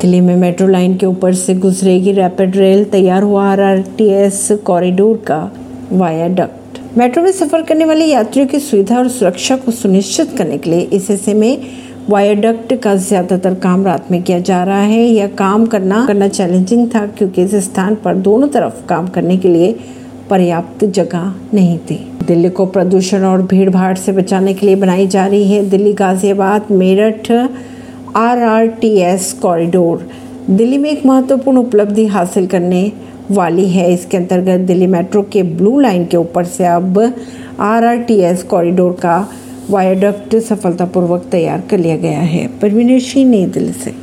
दिल्ली में metro line के ऊपर से गुजरेगी रैपिड रेल तैयार हुआ आरआरटीएस कॉरिडोर का वायाडक्ट मेट्रो में सफ़र करने वाले यात्रियों की सुविधा और सुरक्षा को सुनिश्चित करने के लिए इस हिस्से में वायाडक्ट का ज़्यादातर काम रात में किया जा रहा है। यह काम करना करना चैलेंजिंग था क्योंकि इस स्थान पर दोनों तरफ़ काम करने के लिए पर्याप्त जगह नहीं थी। दिल्ली को प्रदूषण और भीड़ भाड़ से बचाने के लिए बनाई जा रही है दिल्ली गाजियाबाद मेरठ आरआरटीएस कॉरिडोर दिल्ली में एक महत्वपूर्ण उपलब्धि हासिल करने वाली है। इसके अंतर्गत दिल्ली मेट्रो के ब्लू लाइन के ऊपर से अब आरआरटीएस कॉरिडोर का वायाडक्ट सफलतापूर्वक तैयार कर लिया गया है। परवीन नई दिल्ली से।